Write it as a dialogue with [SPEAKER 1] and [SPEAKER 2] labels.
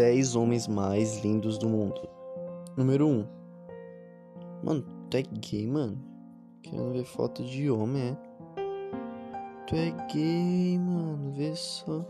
[SPEAKER 1] 10 homens mais lindos do mundo. Número 1. Mano, tu é gay, mano? Querendo ver foto de homem, é? Tu é gay, mano, vê só.